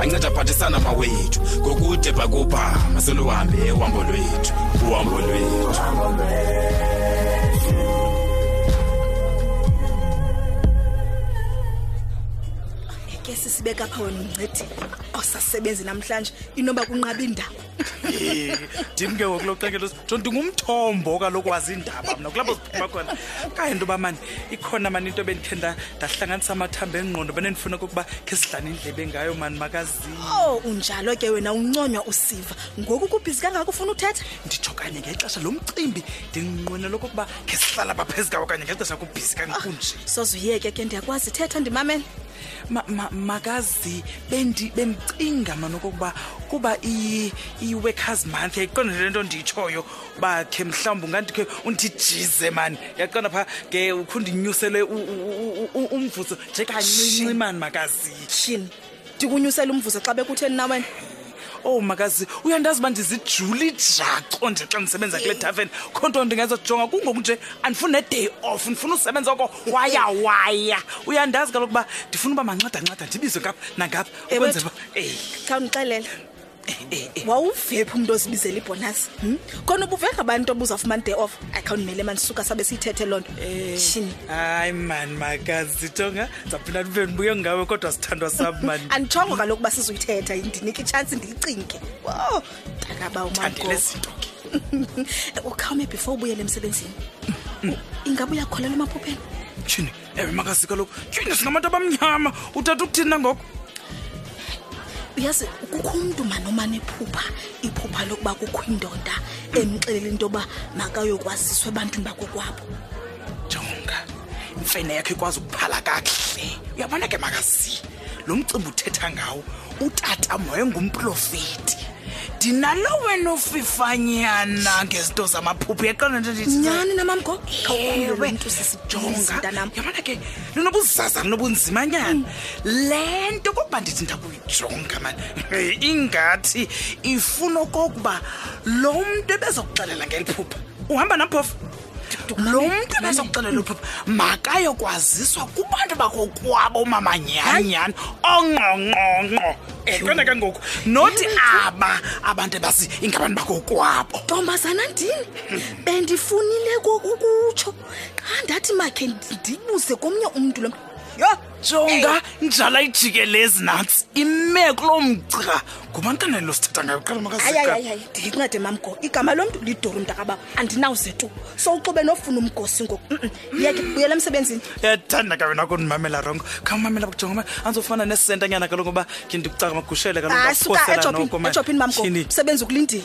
anceda phathisana mawethu ngokude bhakubha maseluhambe uhambo lwethu uhambo lwethu ke sisibeka apha wena umncedi osasebenzi namhlanje inoba kunqaba indawo ndim ke ngoku loqekelo jo ndingumthombo kaloku wazi iindaba mna kulapho ziphuma khona kaye into yoba mani ikhona mani into ebendikhe ndahlanganisa amathambo engqondo benendifuna kokuba khe sidlane indlebe ngayo mani makaziyo oh, unjalo ke wena unconywa usiva ngoku kubhizi kangako ufuna uthetha nditsho kanye ngexesha lo mcimbi ndinqwenela okokuba khe sihlala baphezu kawo kanye ngexesha kubhizi kangakunje ah, soze uyeke ke ndiyakwazi thetha ndimamele Ma- ma- makazi bendi- bendicinga mani okokuba kuba iyi- iyi-workers month yayiqonda le nto ndiyitshoyo uba khe mhlawumbi unganti khe undijize mani yaqonda phaa ke ukho ndinyusele u- u- u- u- umvuzo nje kancinci mani makazi tyhini ndikunyusela umvuzo xa bekutheni na wena owu oh, makazi uyandazi uba ndizijula ijaco nje xa ndisebenza kule taven kho nto ndingenza jonga kungoku nje andifuni neday off ndifuna usebenza oko wayawaya uyandazi kaloku uba ndifuna uba manxadancada ndibizwe ngapha nangapha ukwenzela uba kha undixelele eh, eh, eh. wawuvephi umntu ozibizela ibhonasi hmm? kona ubuve ngabantu obuzawufumana day off akhawundimele mandisuka sabe siyithethe loo nto shini hayi mani makazi tonga ndizawuphinda ndive ndibuye ngawe kodwa sithandwa sam mani anditshongo kaloku uba sizuyithetha ndinike itshansi ndiyicinge wo mntakaba andile umamgo zinto ke ukhawume before ubuyele emsebenzini ingaba uyakholelwa emaphupheni tyhini ewe makazi kaloku tyhini singabantu abamnyama utata ukuthini nangoko uyazi kukho umntu manomane ephupha iphupha lokuba kukho indoda emxelela into yoba makayokwaziswa ebantwini bakokwabo jonga imfene yakho ikwazi ukuphala kakuhle uyabona ke makasi lo mcimbi uthetha ngawo utata wayengumprofeti ndinalo wena ufifanyana ngezinto zamaphuphu yaqona nto ndithinyani namamgo ewe sisijongaanam yabona ke linobuzaza linobunzimanyana mm. le nto kokuba ndithi ndakuyijonga mani ingathi ifuna okokuba lo mntu ebezokuxelela ngeli phupha uhamba namphofu lo mntu ebezokuxelela uphupha makayokwaziswa kubantu bakokwabo mamanyhanyhani ongqongqongqo ekwena ke ngoku nothi aba abantu ebasi ingabantu bakokwabo ntombazana ndini bendifunile kokukutsho xa ndathi makhe ndibuze komnye umntu lo yho jonga njala ijikelezi nantsi ime kulo mgca ngubantana lo sithetha ngayo qala makahayihayihayi ndiyincede mamgo igama lo mntu liduru mntakaba andinawuze tu so uxube nofuna umgosi ngoku yeke buyela emsebenzini yathanda ka wena kundimamela rongo khamamamela bujonga ma andizofana nesisenta nyana kaloku uba ke ndikucaka magushele kalokuaejophini mamgo msebenzi ukulindile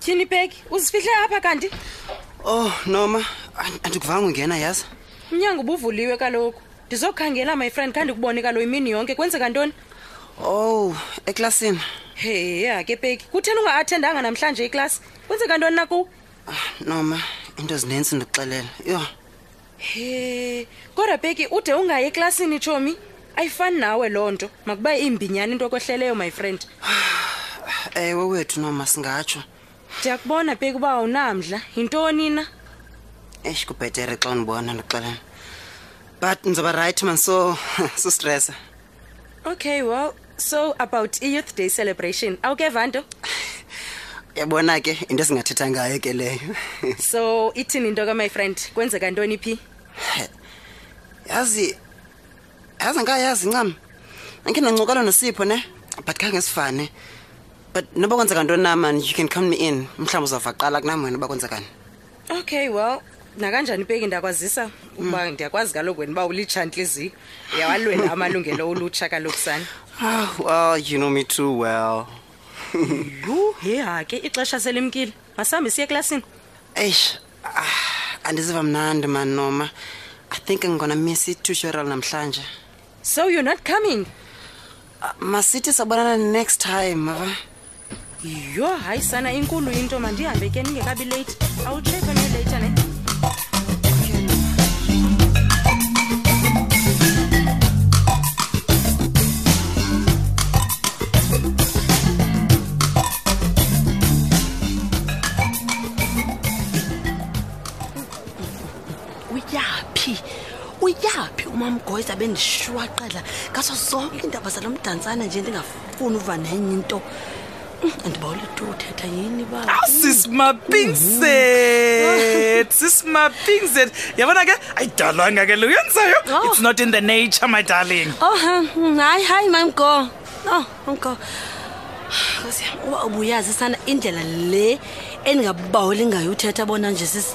tyhini ibheki uzifihle apha kanti oh noma andikuvanga ungena yazi umnyango ubuvuliwe kaloku ndizokhangela my friend khandi kubone kalo imini yonke kwenzeka ntoni ow oh, eklasini he ya ke peki kutheni unga-athendanga namhlanje iklasi kwenzeka ntoni nakuwo ah, noma into zininzi ndikuxelela yho he kodwa beki ude ungayi eklasini tshomi ayifani nawe loo nto makuba imbinyani into okwehleleyo my friend ewe wethu noma singatsho ndiyakubona beki uba awunamdla yintoni na eish kubhetere xa undibona ndixelena but ndizoba rayithi man so sustresa okay well so about i-youth day celebration awukeva nto yabona ke into esingathetha ngayo ke leyo so ithini into ka my friend kwenzeka ntoni phi yazi yazi angayazi ncam anke nancokala nosipho ne but khange sifane but noba kwenzeka ntoni na mani you can count me in mhlawumbi uzavaqala kunam wena uba kwenzekani okay well nakanjani ipeki ndakwazisa uba mm. ndiyakwazi kaloku wena uba ulitsha ntliziyo yawalwela amalungelo olutsha kalokusana ah, well you know me too well yhu heha ke ixesha selimkile masihambe siye eklasini eish ah, andiziva mnandi mani noma i think i'm gonna miss it tutorial namhlanje so you're not coming ah, masithi sabonana next time mava yho hayi sana inkulu into mandihambe ke ningekabi leyithi awutshekhe noleyitha ne uyaphi uyaphi umamgoyisa bendishwaqela ngaso sonke iindaba zalo mdantsana nje ndingafuni funa uva nenye into andibawule tu uthetha yini ba Ah, sismapingset sismapingset yabona ke ayidalwanga ke le uyenzayo Oh. it's not in the nature my darling oh ha, mm, hayi hayi mamgo oh mamgo Nkosi yam, uba ubuyazi sana indlela le endingabaweli ngayo uthetha bona nje sisi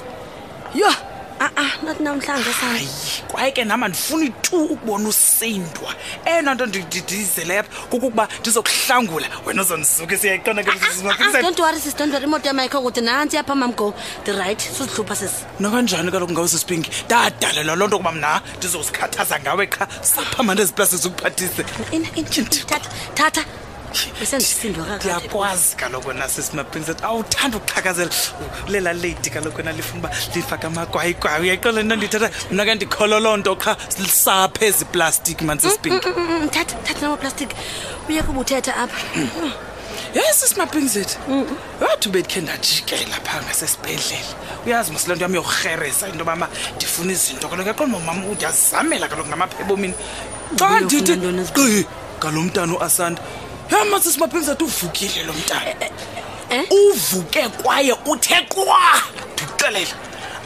yho a-a nathi namhlanje sana hayi kwaye ke nam andifuni tu ukubona usindwa eyona nto ndi- ndi- ndiyizele apha kukuba ndizokuhlangula wena uzondisuke siyayiqonda ke Ah, don't worry sis don't worry imoto yam ayikho kude nantsi yapha mam go ndirayithi suzihlupha sis nakanjani kaloku ngawe sisipinki ndadalelwa loo nto kuba mna ndizozikhathaza ngawe qha saphamane eziplasi zikuphathise In- in- in- thatha thatha esendisindwa kakade ndiyakwazi kaloku wena sisimaprincet awuthanda ukuqhakazela lela lady kaloku wena lifuna uba lifake amagwayigwayi uyayixola nto ndithatha mna ke ndikholwa loo nto qha lisapha ezi plastiki mansisipinki Mm, mm, mm, thatha thatha nawo plastic uye kubuthetha apha yhe sisimaprincet wathi ubendikhe ndajikela phaa ngasesibhedlele uyazi mos le nto yam yorheresa into yobama ndifuna izinto kaloku yaqola mamam ndiyazamela kaloku ngamaphebomini xa Ubuye ufuna ndithi ntoni ezibhedlele? "Qi, ngalo mntana uasanta yha masisi maphemza ti uvukile lo mntana eh, eh, eh? uvuke kwaye uthe qwa ndikuxelela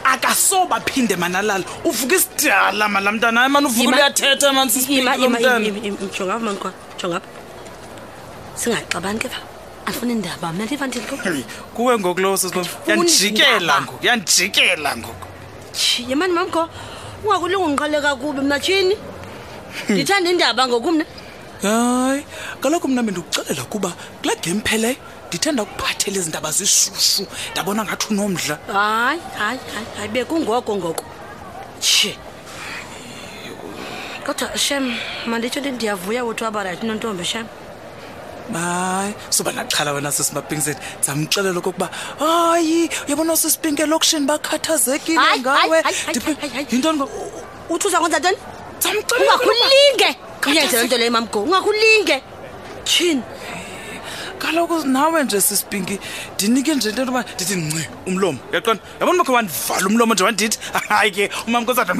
akasoba phinde manalala uvuka isidala mala mntana hayi mani uvuka uyathetha mani sisjongav mankwa jongap singaxabani ke pha andifuni ndaba mna ndiva ndilikuwe ngoku lowo sisiyandijikela ngoku yandijikela ngoku yemani mamgo ungakulunga undiqale kakubi mna tshini ndithanda indaba ngoku mna hayi kaloku mna bendikuxelela kuba kule game pheleyo ndithanda ukuphathela izindaba zishushu ndabona ngathi unomdla hayi hayi hayi hayi bekungoko ngoko tshe kodwa shem manditsho ndiyavuya uthi wabarayithi nontombi shem hayi soba naxhala wena sisimapingseni ndizamxelela okokuba hayi uyabona osisipinki elokishini bakhathazekile Hayi, ngawe hayi, hayi, hayi, Ndiphe- hayi, hayi. yintoni ngo- uthi uza kwenza ntoni ndizamxelela ungakulinge uyenze loo nto leyo mamgo ungakulinge tyhini kaloku nawe nje sisipinki ndinike nje into yoba ndithi nci umlomo yaqona yabona bakhe wandivala umlomo nje wandithi hayi ke umamkosada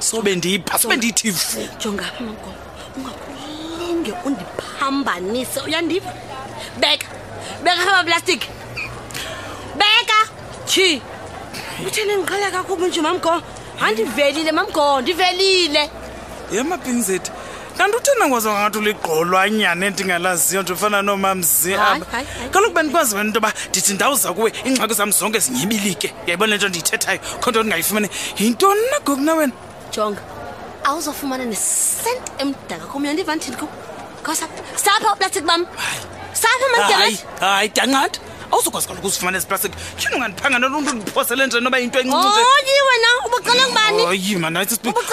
sobe ndiyipha sobe ndiyithi vu jongaphi mamgo ungakulinge undiphambanise uyandiva beka beka kaba plastiki beka tshi utheni ndiqala kakhulu nje mamgo andivelile mamgo ndivelile yemapinzeti kanti uthena ngwaza ngathi uligqolwanyana endingalaziyo nje ufana noomamzi aba kaloku bendikwazi wena into yoba ndithi ndawuza kuwe iingxaki zam zonke zinyibilike yayibona le nto ndiyithethayo kho nto ndingayifumane yintoni nagoku na wena jonga awuzofumana nesent emdaka kum yandiva ndithini kum kosa sapha uplastic bam sapha mahayi hayi danqanda awuzokwazi kaloku uzifumana eziplastic tyhini ungandiphanga noluntu ndiphosele nje noba yinto encinci wena ubucela kubani hayi mana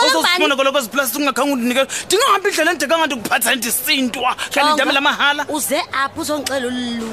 uzozifumana kaloku eziplastic ungakhange undinike ndingahambi indlela endekangandikuphatha ndisintwa khandindamela mahala uze apha uzongixela ululu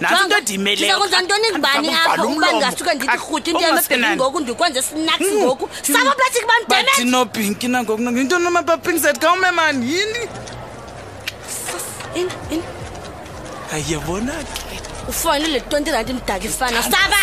nantsi into edimeleyoakwenza ntoni ngubani apha uba ndingasuke ndithi rhuti into yamabhinki ngoku ndikwenze sinaks hmm. ngoku samaplastic bandinobhinki nangoku into nomapapink set kawume mani yini ayebona ke ufone le 20 rand imdaka ifana saba